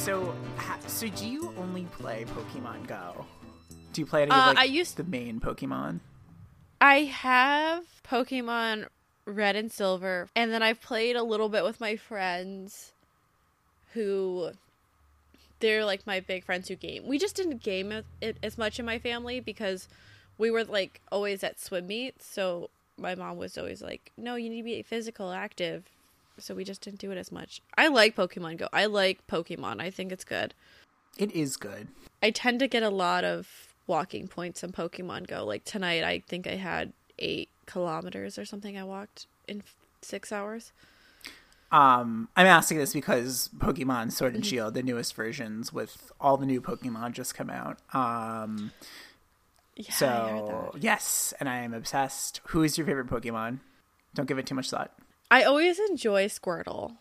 so so do you only play Pokemon Go? Do you play any Uh, of like I used- the main Pokemon? I have Pokemon Red and Silver, and then I've played a little bit with my friends who they're like my big friends who game. We just didn't game it- it as much in my family because we were like always at swim meets, so my mom was always like, "No, you need to be physical active." So we just didn't do it as much. I like Pokemon Go. I like Pokemon. I think it's good. It is good. I tend to get a lot of walking points in Pokemon Go. Like tonight, I think I had eight kilometers or something I walked in six hours. Um, I'm asking this because Pokemon Sword Mm-hmm. and Shield, the newest versions with all the new Pokemon just come out. Um, Yeah, so yes, and I am obsessed. Who is your favorite Pokemon? Don't give it too much thought. I always enjoy Squirtle,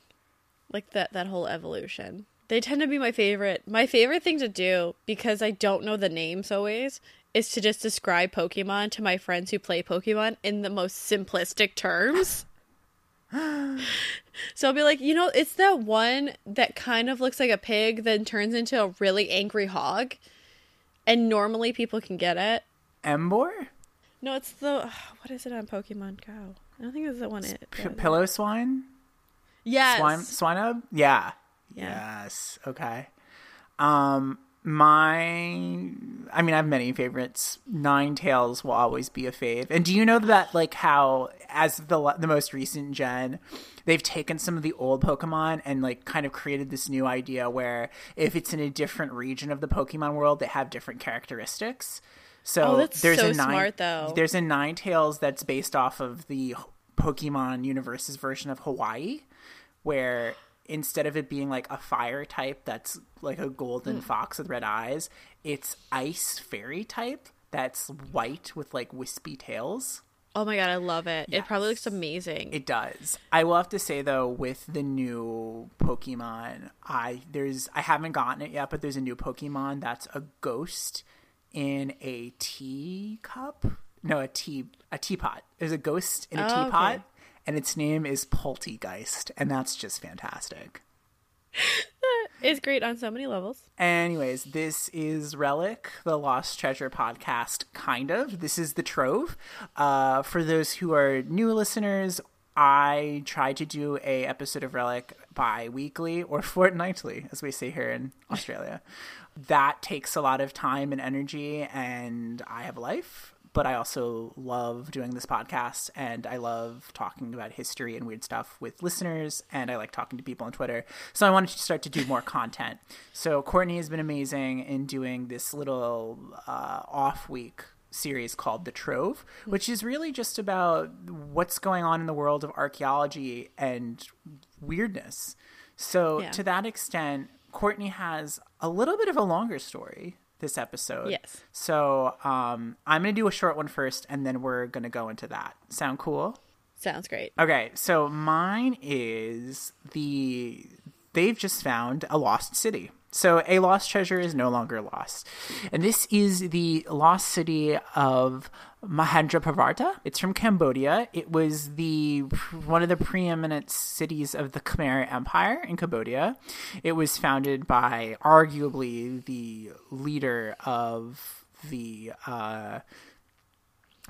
like that that whole evolution. They tend to be my favorite. My favorite thing to do because I don't know the names always is to just describe Pokemon to my friends who play Pokemon in the most simplistic terms. so I'll be like, you know, it's that one that kind of looks like a pig, then turns into a really angry hog, and normally people can get it. Emboar, No, it's the what is it on Pokemon Go? I don't think it's the one. It P- Pillow Swine, Yes. Swine, Swinub. Yeah. Yeah. Yes. Okay. Um, my, I mean, I have many favorites. Ninetales will always be a fave. And do you know that, like, how as the the most recent gen, they've taken some of the old Pokemon and like kind of created this new idea where if it's in a different region of the Pokemon world, they have different characteristics. So Oh, that's there's so a nine, smart, though. There's a Ninetales that's based off of the Pokemon universe's version of Hawaii, where instead of it being like a fire type that's like a golden Hmm. fox with red eyes, it's ice fairy type that's white with like wispy tails. Oh my god, I love it. It probably looks amazing. It does. I will have to say though, with the new Pokemon, I there's I haven't gotten it yet, but there's a new Pokemon that's a ghost in a teacup. No, a tea a teapot. There's a ghost in a Oh, teapot, okay. and its name is Polteageist, and that's just fantastic. it's great on so many levels. Anyways, this is Relic, the Lost Treasure podcast, kind of. This is the Trove. Uh, for those who are new listeners, I try to do a episode of Relic bi-weekly or fortnightly, as we say here in Australia. that takes a lot of time and energy, and I have a life. But I also love doing this podcast, and I love talking about history and weird stuff with listeners, and I like talking to people on Twitter. So I wanted to start to do more content. So Courtney has been amazing in doing this little uh, off week series called The Trove, which is really just about what's going on in the world of archaeology and weirdness. So Yeah. to that extent, Courtney has a little bit of a longer story this episode. Yes. So um, I'm going to do a short one first, and then we're going to go into that. Sound cool? Sounds great. Okay, so mine is the they've just found a lost city. So a lost treasure is no longer lost. And this is the lost city of Mahendraparvata. It's from Cambodia. It was the one of the preeminent cities of the Khmer Empire in Cambodia. It was founded by arguably the leader of the uh,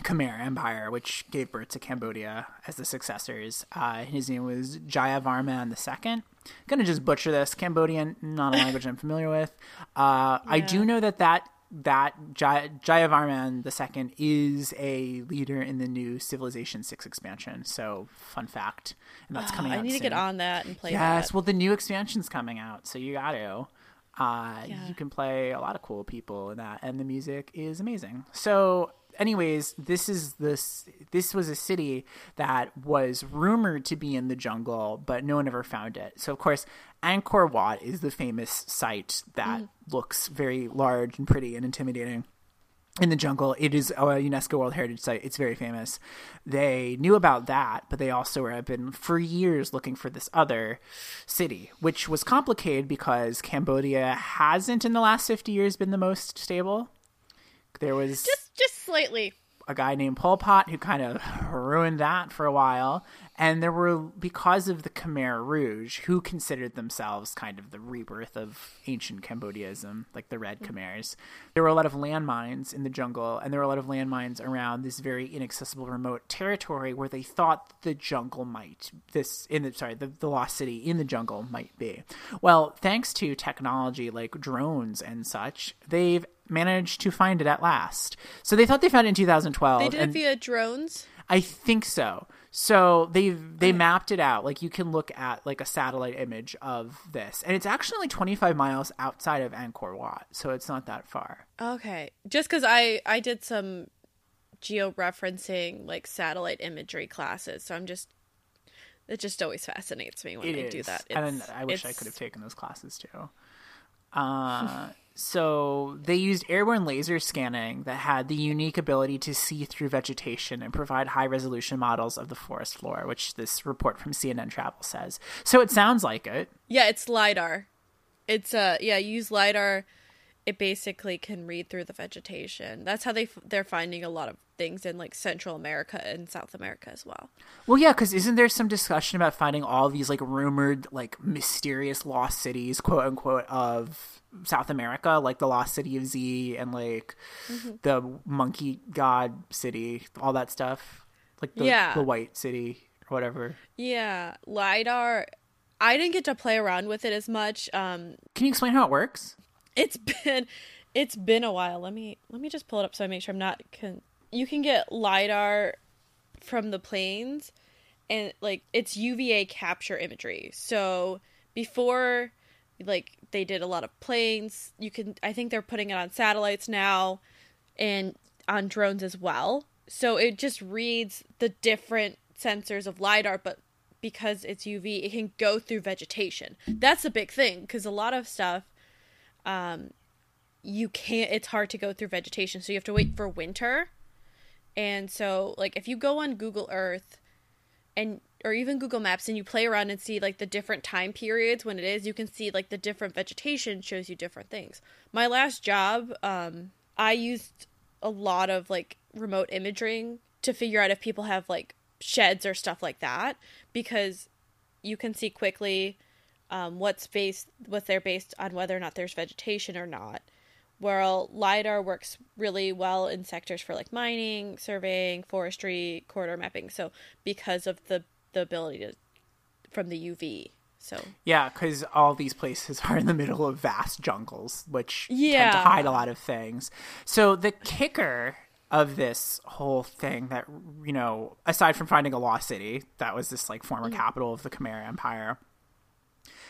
Khmer Empire, which gave birth to Cambodia as the successors. Uh, his name was Jayavarman II. Gonna just butcher this. Cambodian, not a language I'm familiar with. Uh, I do know that that that Jay- Jayavarman II is a leader in the new Civilization Six expansion. So, fun fact, and that's coming I out. need to get on that and play Yes, that. well, the new expansion's coming out, so you got to. Uh, Yeah. You can play a lot of cool people in that, and the music is amazing. So, anyways, this is this. This was a city that was rumored to be in the jungle, but no one ever found it. So, of course, Angkor Wat is the famous site that mm. looks very large and pretty and intimidating in the jungle. It is a UNESCO World Heritage Site. It's very famous. They knew about that, but they also have been for years looking for this other city, which was complicated because Cambodia hasn't in the last 50 years been the most stable. There was Just just slightly. a guy named Pol Pot who kind of ruined that for a while. And there were, because of the Khmer Rouge, who considered themselves kind of the rebirth of ancient Cambodiaism, like the Red Khmers, there were a lot of landmines in the jungle, and there were a lot of landmines around this very inaccessible remote territory where they thought the jungle might, this, in the, sorry, the, the lost city in the jungle might be. Well, thanks to technology like drones and such, they've managed to find it at last. So they thought they found it in 2012. They did it via drones. I think so. So they they mapped it out. Like you can look at like a satellite image of this, and it's actually like 25 miles outside of Angkor Wat, so it's not that far. Okay, just because I I did some geo referencing like satellite imagery classes, so I'm just it just always fascinates me when It they is, do that. and I wish I could have taken those classes too. Uh, so they used airborne laser scanning that had the unique ability to see through vegetation and provide high resolution models of the forest floor, which this report from CNN Travel says. So it sounds like it. Yeah, it's lidar. It's uh yeah, you use lidar. It basically can read through the vegetation. That's how they f- they're finding a lot of things in like Central America and South America as well. Well, yeah, because isn't there some discussion about finding all these like rumored, like mysterious lost cities, quote unquote, of South America, like the lost city of Z and like the monkey god city, all that stuff, like the, Yeah. the white city or whatever. Yeah, lidar. I didn't get to play around with it as much. Um, Can you explain how it works? It's been it's been a while. Let me let me just pull it up so I make sure I'm not. Con- you can get lidar from the planes, and like it's UVA capture imagery. So before, like they did a lot of planes. You can I think they're putting it on satellites now, and on drones as well. So it just reads the different sensors of lidar, but because it's UV, it can go through vegetation. That's a big thing because a lot of stuff um, you can't it's hard to go through vegetation. So you have to wait for winter. And so like if you go on google earth and or even google maps and you play around and see like the different time periods when it is you can see like the different vegetation shows you different things. My last job um i used a lot of like remote imaging to figure out if people have like sheds or stuff like that because you can see quickly um, what's based what they're based on whether or not there's vegetation or not. Well, lidar works really well in sectors for like mining, surveying, forestry, corridor mapping. So because of the the ability to from the UV. So Yeah, because all these places are in the middle of vast jungles, which tend to Yeah. hide a lot of things. So the kicker of this whole thing that you know, aside from finding a lost city, that was this like former capital of the Khmer Empire,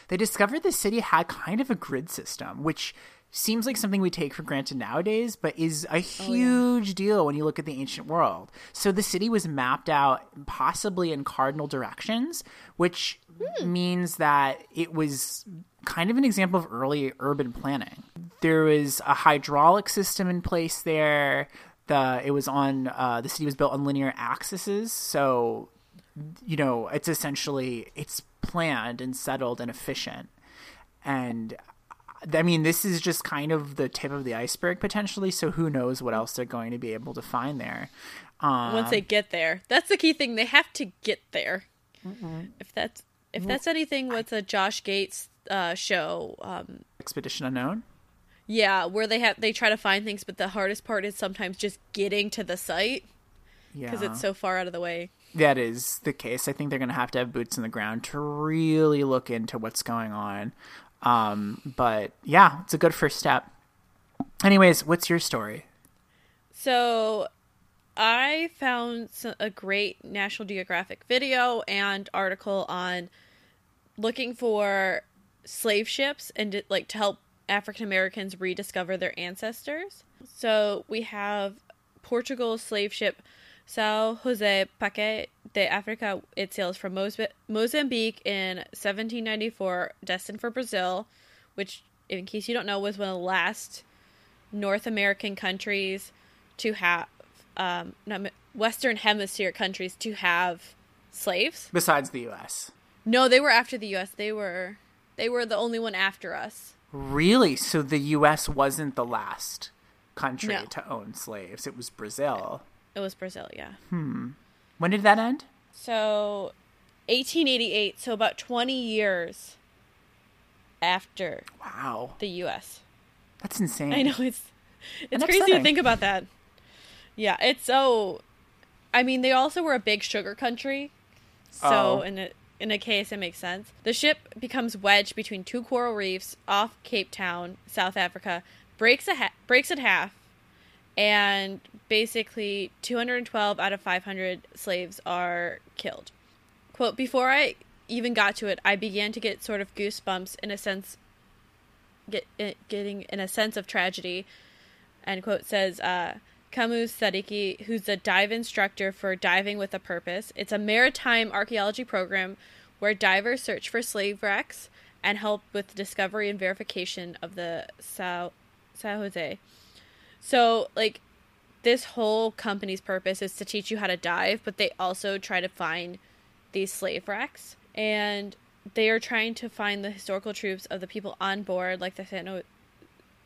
they discovered the city had kind of a grid system, which seems like something we take for granted nowadays, but is a huge deal when you look at the ancient world. So the city was mapped out possibly in cardinal directions, which means that it was kind of an example of early urban planning. There was a hydraulic system in place there. The it was on uh, the city was built on linear axes, so you know it's essentially it's planned and settled and efficient and i mean this is just kind of the tip of the iceberg potentially so who knows what else they're going to be able to find there um, once they get there, that's the key thing. They have to get there. If that's if that's anything, what's a Josh Gates uh, show? Um, expedition unknown yeah, where they have they try to find things, but the hardest part is sometimes just getting to the site yeah because it's so far out of the way. That is the case. I think they're going to have to have boots in the ground to really look into what's going on. Um, but yeah it's a good first step. Anyways what's your story? So, I found a great National Geographic video and article on looking for slave ships and to, like to help African Americans rediscover their ancestors. So we have Portugal's slave ship Sao Jose Paquete de Africa. It sails from Moz- Mozambique in 1794, destined for Brazil, which, in case you don't know, was one of the last North American countries to have, um, not, Western Hemisphere countries to have slaves. besides the us No, they were after the U.S. They were, they were the only one after us. Really? So the U.S. wasn't the last country No. to own slaves? It was Brazil. It was Brazil, yeah. Hmm. When did that end? So 1888, so about 20 years after Wow. the U.S. That's insane. I know it's it's And crazy to think about that. Yeah, it's so. I mean, they also were a big sugar country, so Oh. in a in a case it makes sense. The ship becomes wedged between two coral reefs off Cape Town, South Africa, breaks a ha- breaks in half, and basically 212 out of 500 slaves are killed. Quote: Before I even got to it, I began to get sort of goosebumps in a sense get getting in a sense of tragedy. End quote says uh, Kamau Sadiki, who's a dive instructor for Diving with a Purpose. It's a maritime archaeology program where divers search for slave wrecks and help with discovery and verification of the Sao Sao Jose. So, like, this whole company's purpose is to teach you how to dive, but they also try to find these slave wrecks. And they are trying to find the historical truths of the people on board, like the San Ho-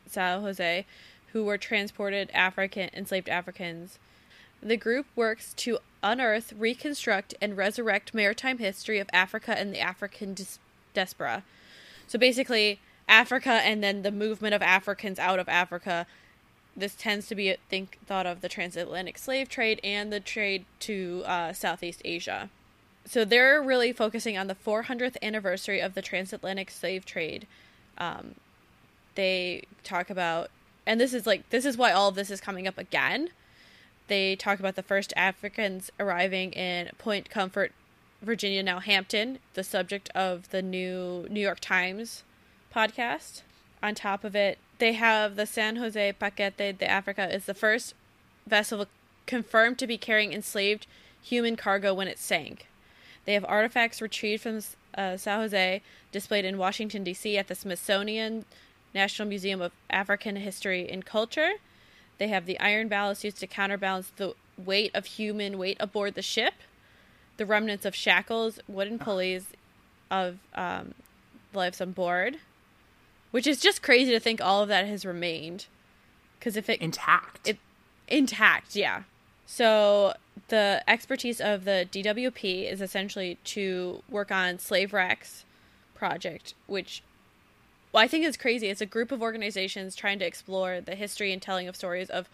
Sao Jose, who were transported African enslaved Africans. The group works to unearth, reconstruct, and resurrect maritime history of Africa and the African dis- diaspora. So basically, Africa and then the movement of Africans out of Africa. This tends to be think thought of the transatlantic slave trade and the trade to uh, Southeast Asia. So they're really focusing on the 400th anniversary of the transatlantic slave trade. Um, they talk about, and this is like this is why all of this is coming up again. They talk about the first Africans arriving in Point Comfort, Virginia, now Hampton, the subject of the new New York Times podcast. On top of it, they have the San Jose Paquete de Africa is the first vessel confirmed to be carrying enslaved human cargo when it sank. They have artifacts retrieved from uh, San Jose displayed in Washington, D.C. at the Smithsonian National Museum of African History and Culture. They have the iron ballast used to counterbalance the weight of human weight aboard the ship, the remnants of shackles, wooden pulleys of um, lives on board, which is just crazy to think all of that has remained. Because if it Intact. it intact yeah so the expertise of the dwp is essentially to work on slave wrecks project which well i think is crazy it's a group of organizations trying to explore the history and telling of stories of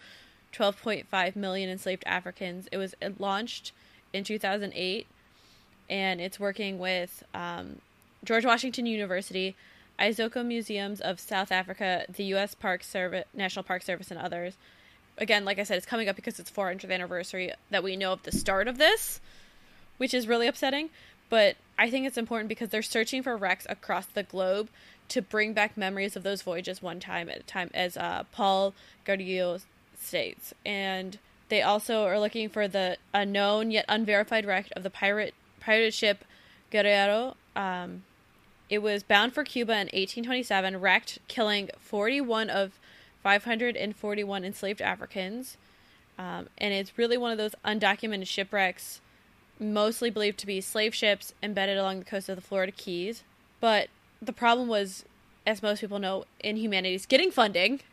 12.5 million enslaved africans it was launched in 2008 and it's working with um, george washington university Iziko Museums of South Africa, the U.S. Park Service, National Park Service, and others. Again, like I said, it's coming up because it's 400th anniversary that we know of the start of this, which is really upsetting. But I think it's important because they're searching for wrecks across the globe to bring back memories of those voyages one time at a time, as uh, Paul Gardullo states. And they also are looking for the unknown yet unverified wreck of the pirate pirate ship Guerrero. Um, it was bound for Cuba in 1827, wrecked, killing 41 of 541 enslaved Africans. Um, and it's really one of those undocumented shipwrecks, mostly believed to be slave ships embedded along the coast of the Florida Keys. But the problem was, as most people know, in humanities, getting funding.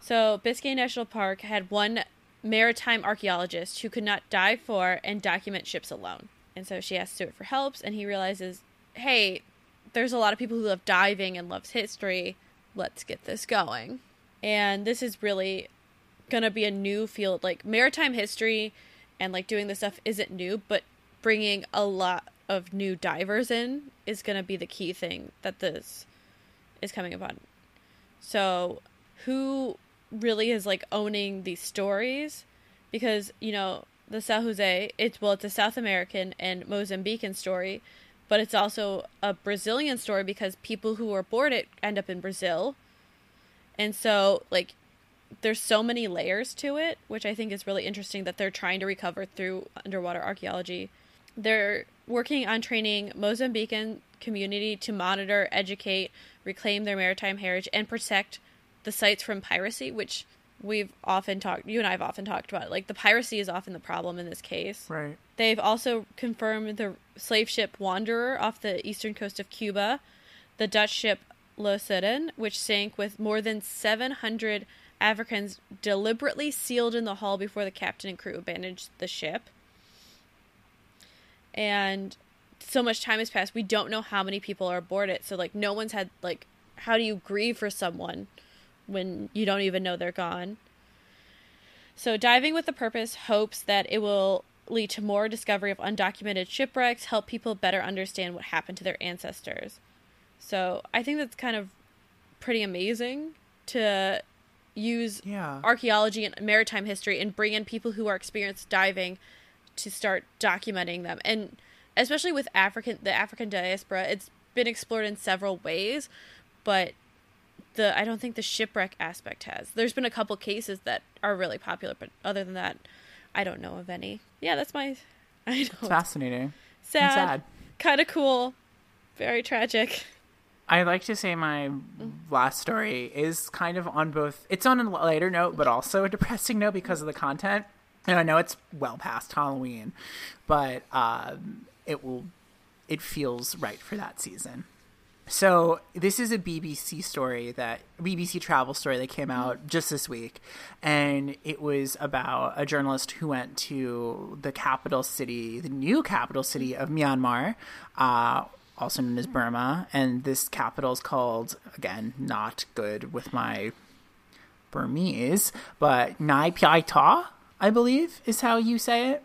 So Biscayne National Park had one maritime archaeologist who could not dive for and document ships alone. And so she asks Stewart for help, and he realizes, hey, there's a lot of people who love diving and loves history. Let's get this going. And this is really gonna be a new field. Like maritime history and like doing this stuff isn't new, but bringing a lot of new divers in is gonna be the key thing that this is coming upon. So, who really is like owning these stories? Because you know the San Jose, it's well, it's a South American and Mozambican story, but it's also a Brazilian story because people who are aboard it end up in Brazil. And so, like, there's so many layers to it, which I think is really interesting that they're trying to recover through underwater archaeology. They're working on training Mozambican community to monitor, educate, reclaim their maritime heritage, and protect the sites from piracy, which we've often talked you and I've often talked about. Like the piracy is often the problem in this case. right. They've also confirmed the slave ship Wanderer off the eastern coast of Cuba, the Dutch ship Leusden, which sank with more than 700 Africans deliberately sealed in the hull before the captain and crew abandoned the ship. And so much time has passed. We don't know how many people are aboard it. So like no one's had like how do you grieve for someone when you don't even know they're gone? So diving with the purpose hopes that it will lead to more discovery of undocumented shipwrecks, help people better understand what happened to their ancestors. So I think that's kind of pretty amazing to use Yeah. archaeology and maritime history and bring in people who are experienced diving to start documenting them and especially with african the african diaspora it's been explored in several ways but the i don't think the shipwreck aspect has there's been a couple cases that are really popular but other than that i don't know of any yeah that's my i It's know fascinating. and sad, sad. kind of cool very tragic I like to say my last story is kind of on both. It's on a lighter note, but also a depressing note because of the content. And I know it's well past Halloween, but um, it will. It feels right for that season. So this is a BBC story that BBC travel story that came out mm-hmm. just this week, and it was about a journalist who went to the capital city, the new capital city mm-hmm. of Myanmar, uh, also known as mm-hmm. Burma, and this capital is called again not good with my Burmese, but Nai Pai Ta, I believe is how you say it.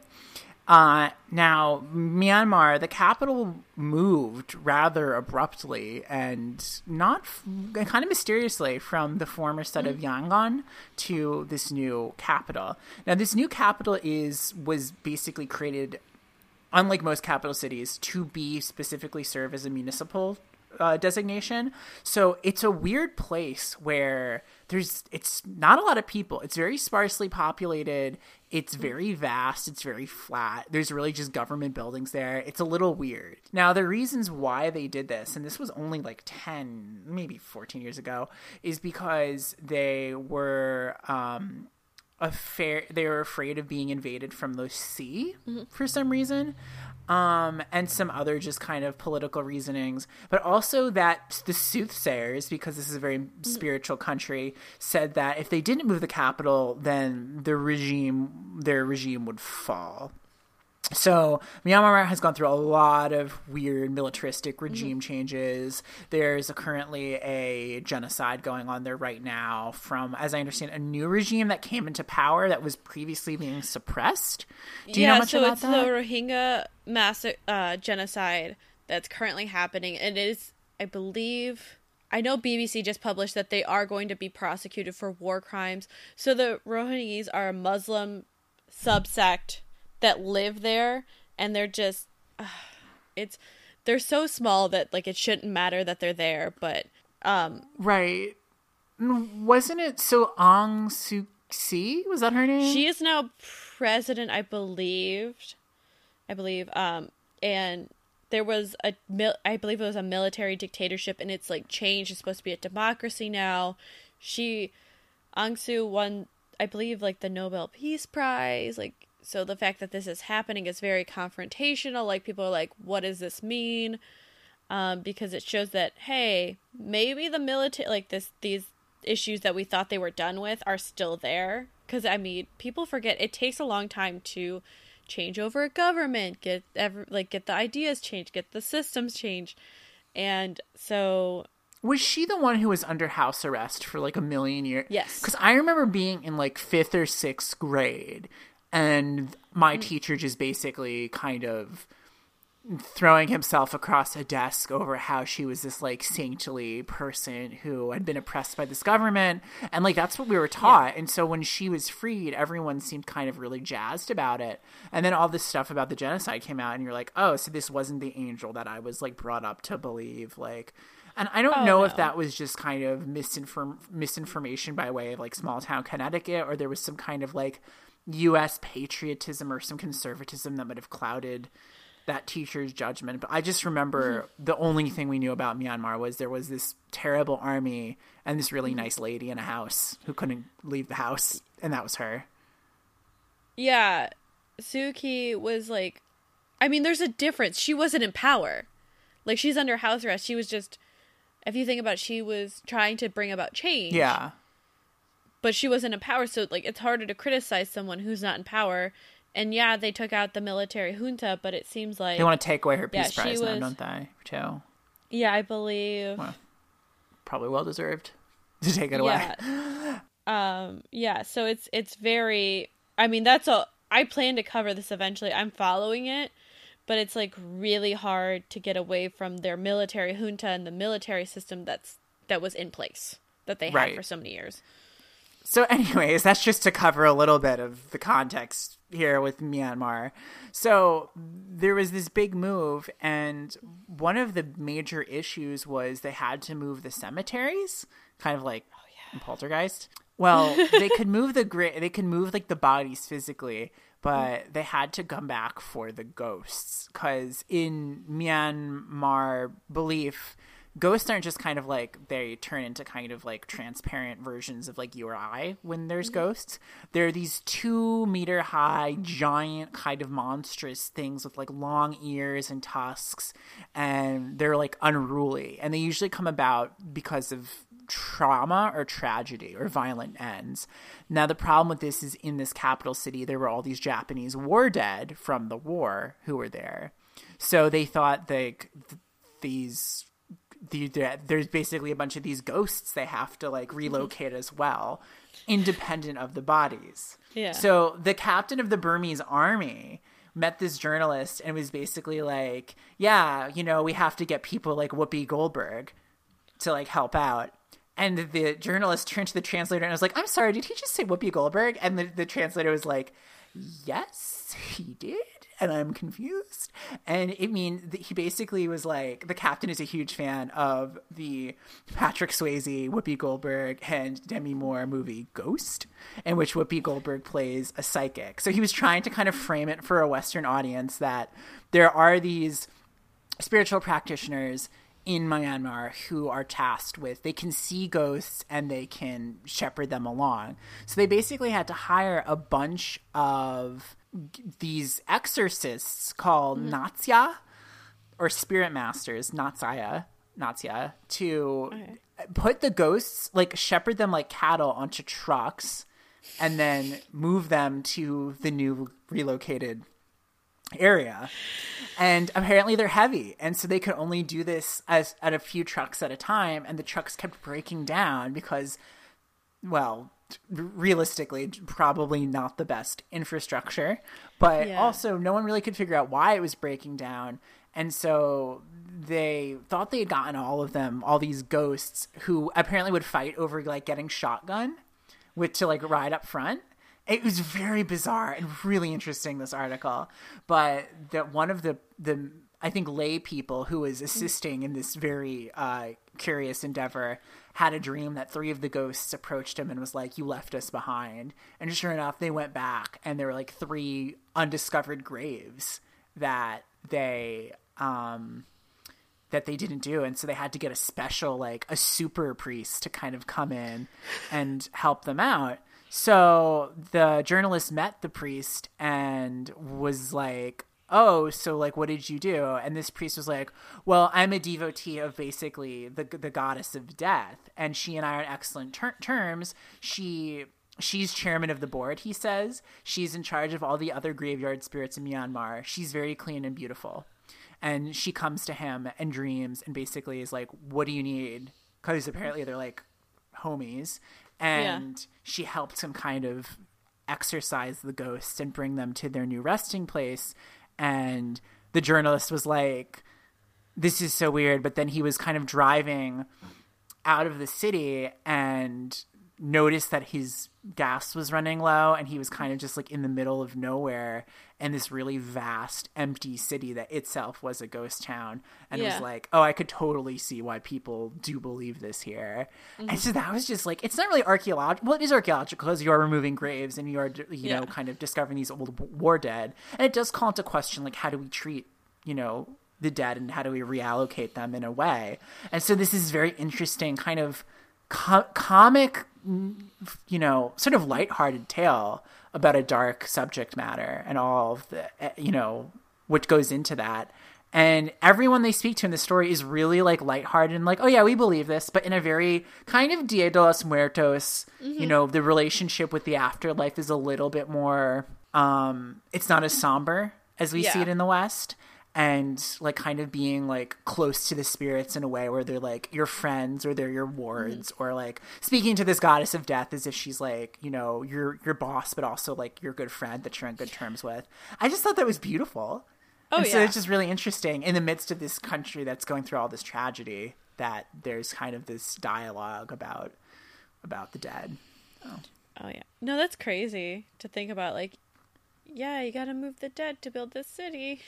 Uh, now, Myanmar, the capital moved rather abruptly and not kind of mysteriously from the former state of Yangon to this new capital. Now, this new capital is was basically created, unlike most capital cities, to be specifically serve as a municipal uh, designation. So it's a weird place where there's it's not a lot of people. It's very sparsely populated. It's very vast. It's very flat. There's really just government buildings there. It's a little weird. Now the reasons why they did this, and this was only like ten, maybe fourteen years ago, is because they were um, affair they were afraid of being invaded from the sea for some reason. Um and some other just kind of political reasonings. But also that the soothsayers because this is a very spiritual country said that if they didn't move the capital then the regime their regime would fall so Myanmar has gone through a lot of weird militaristic regime changes. There's a, currently a genocide going on there right now from, as I understand, a new regime that came into power that was previously being suppressed. Do you yeah, know much so about it's the Rohingya mass uh, genocide that's currently happening, and it is, I believe, I know BBC just published that they are going to be prosecuted for war crimes. So the Rohingyas are a Muslim subsect that live there, and they're just, uh, it's, they're so small that like it shouldn't matter that they're there, but um, Right. Wasn't it so Aung Suu Kyi? Was that her name? She is now president, I believed. I believe. Um, and there was a, mil- I believe it was a military dictatorship, and it's like changed. It's supposed to be a democracy now. She, Aung Suu won, I believe, like the Nobel Peace Prize. Like, so the fact that this is happening is very confrontational. Like, people are like, what does this mean? Um, because it shows that hey, maybe the military, like this, these issues that we thought they were done with are still there. Because I mean, people forget it takes a long time to change over a government, get ever like get the ideas changed, get the systems changed, and so Was she the one who was under house arrest for like a million years? Yes. Because I remember being in like fifth or sixth grade, and my mm. teacher just basically kind of throwing himself across a desk over how she was this like saintly person who had been oppressed by this government. And like that's what we were taught. And so when she was freed everyone seemed kind of really jazzed about it. And then all this stuff about the genocide came out and you're like oh so this wasn't the angel that i was like brought up to believe like and I don't Oh, know if that was just kind of misinform- misinformation by way of like small town Connecticut, or there was some kind of like U.S. patriotism or some conservatism that might have clouded that teacher's judgment. But I just remember mm-hmm. the only thing we knew about Myanmar was there was this terrible army and this really nice lady in a house who couldn't leave the house, and that was her. yeah, Suki was like, I mean, there's a difference. She wasn't in power, like she's under house arrest. She was just, if you think about, it, she was trying to bring about change. Yeah. But she wasn't in power so like it's harder to criticize someone who's not in power and yeah, they took out the military junta, but it seems like They want to take away her peace she prize now, was- don't they? Too. yeah, I believe. Well, Probably well deserved to take it away. Yeah. um yeah, so it's it's very I mean that's a I plan to cover this eventually. I'm following it, but it's like really hard to get away from their military junta and the military system that's that was in place that they had Right. for so many years. So, anyways, that's just to cover a little bit of the context here with Myanmar. So, there was this big move, and one of the major issues was they had to move the cemeteries, kind of like oh, in Poltergeist. Well, they could move the gra- they could move like the bodies physically, but they had to come back for the ghosts because in Myanmar belief, ghosts aren't just kind of like they turn into kind of like transparent versions of like you or I when there's mm-hmm. ghosts. They're these two meter high, giant, kind of monstrous things with like long ears and tusks, and they're like unruly. And they usually come about because of trauma or tragedy or violent ends. Now, the problem with this is in this capital city, there were all these Japanese war dead from the war who were there. So they thought like th- these the, the, there's basically a bunch of these ghosts they have to like mm-hmm. relocate as well, independent of the bodies. Yeah. So the captain of the Burmese army met this journalist and was basically like, "Yeah, you know, we have to get people like Whoopi Goldberg to like help out." And the journalist turned to the translator and was like, "I'm sorry, did he just say Whoopi Goldberg?" And the, the translator was like, "Yes, he did." And I'm confused. And it mean that he basically was like, the captain is a huge fan of the Patrick Swayze, Whoopi Goldberg, and Demi Moore movie Ghost, in which Whoopi Goldberg plays a psychic. So he was trying to kind of frame it for a Western audience that there are these spiritual practitioners in Myanmar who are tasked with they can see ghosts and they can shepherd them along. So they basically had to hire a bunch of these exorcists called mm-hmm. Natsya or spirit masters, Natsaya, Natsya, to put the ghosts like shepherd them like cattle onto trucks and then move them to the new relocated area. And apparently they're heavy and so they could only do this as at a few trucks at a time and the trucks kept breaking down because well realistically probably not the best infrastructure but Yeah. also no one really could figure out why it was breaking down and so they thought they had gotten all of them all these ghosts who apparently would fight over like getting shotgun with to like ride up front. It was very bizarre and really interesting this article, but that one of the the I think lay people who was assisting in this very uh, curious endeavor had a dream that three of the ghosts approached him and was like, "You left us behind," and sure enough, they went back and there were like three undiscovered graves that they um that they didn't do. And so they had to get a special like a super priest to kind of come in and help them out. So the journalist met the priest and was like oh so like what did you do? And this priest was like well i'm a devotee of basically the the goddess of death. And she and i are on excellent ter- terms. She she's chairman of the board he says. She's in charge of all the other graveyard spirits in myanmar. She's very clean and beautiful. And she comes to him and dreams and basically is like what do you need? Because apparently they're like homies. And she helps him kind of exorcise the ghosts and bring them to their new resting place and the journalist was like this is so weird but then he was kind of driving out of the city and noticed that his gas was running low and he was kind of just like in the middle of nowhere in this really vast empty city that itself was a ghost town and it Yeah. was like oh i could totally see why people do believe this here. And mm-hmm. so that was just like it's not really archaeological well it is archaeological because you are removing graves and you are you know kind of discovering these old war dead. And it does call into question like how do we treat you know the dead and how do we reallocate them in a way? And so this is very interesting kind of co- comic you know sort of lighthearted tale about a dark subject matter and all of the eh, you know what goes into that. And everyone they speak to in the story is really like lighthearted and like oh yeah we believe this but in a very kind of dia de los muertos you know the relationship with the afterlife is a little bit more um, it's not as somber as we see it in the West. And like kind of being like close to the spirits in a way where they're like your friends or they're your wards Mm-hmm. or like speaking to this goddess of death as if she's like, you know, your your boss but also like your good friend that you're on good terms with. I just thought that was beautiful. Oh, and so it's just really interesting in the midst of this country that's going through all this tragedy that there's kind of this dialogue about about the dead. Oh yeah. No, that's crazy to think about. Like, yeah, you got to move the dead to build this city.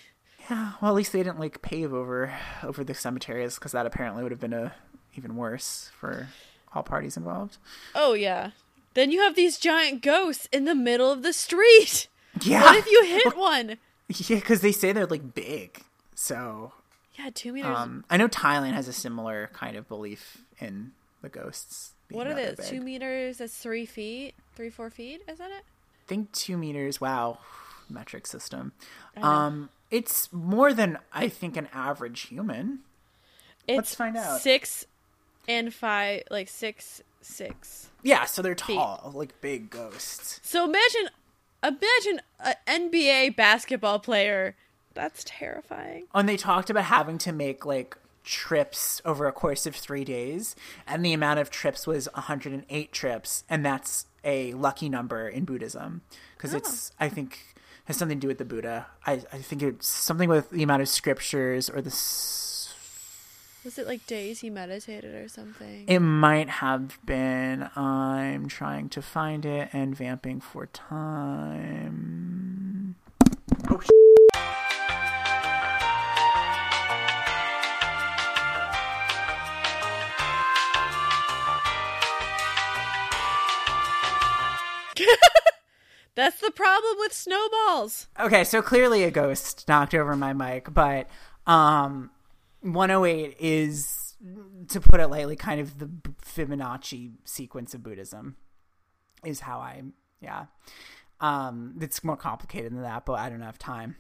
Yeah, well, at least they didn't like pave over over the cemeteries because that apparently would have been a even worse for all parties involved. Oh yeah. Then you have these giant ghosts in the middle of the street. Yeah, What if you hit one? yeah, because they say they're like big. So, Yeah, two meters. um, I know Thailand has a similar kind of belief in the ghosts. what are they? Two meters. That's three feet. Three, four feet. Isn't it? I think two meters. Wow, metric system. Um, it's more than I think an average human. It's Let's find out. Six and five, like six, six. Yeah, so they're tall, like big ghosts. So imagine, imagine an NBA basketball player. That's terrifying. And they talked about having to make like trips over a course of three days, and the amount of trips was 108 trips, and that's a lucky number in Buddhism because it's I think has something to do with the Buddha. I I think it's something with the amount of scriptures or the. Was it like days he meditated or something? it might have been. I'm trying to find it and vamping for time. That's the problem with snowballs. Okay, so clearly a ghost knocked over my mic, but um 108 is to put it lightly kind of the Fibonacci sequence of Buddhism is how I yeah. Um it's more complicated than that, but I don't have time.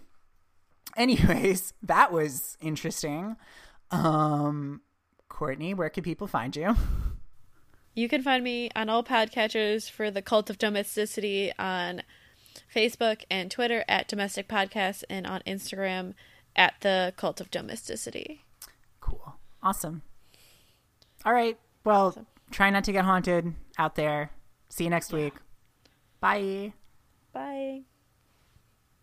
Anyways, that was interesting. Um Courtney, where can people find you? You can find me on all podcatchers for the Cult of Domesticity on Facebook and Twitter at Domestic Podcast and on Instagram at the Cult of Domesticity. Cool. Awesome. All right. Well, try not to get haunted out there. See you next week. Bye. Bye.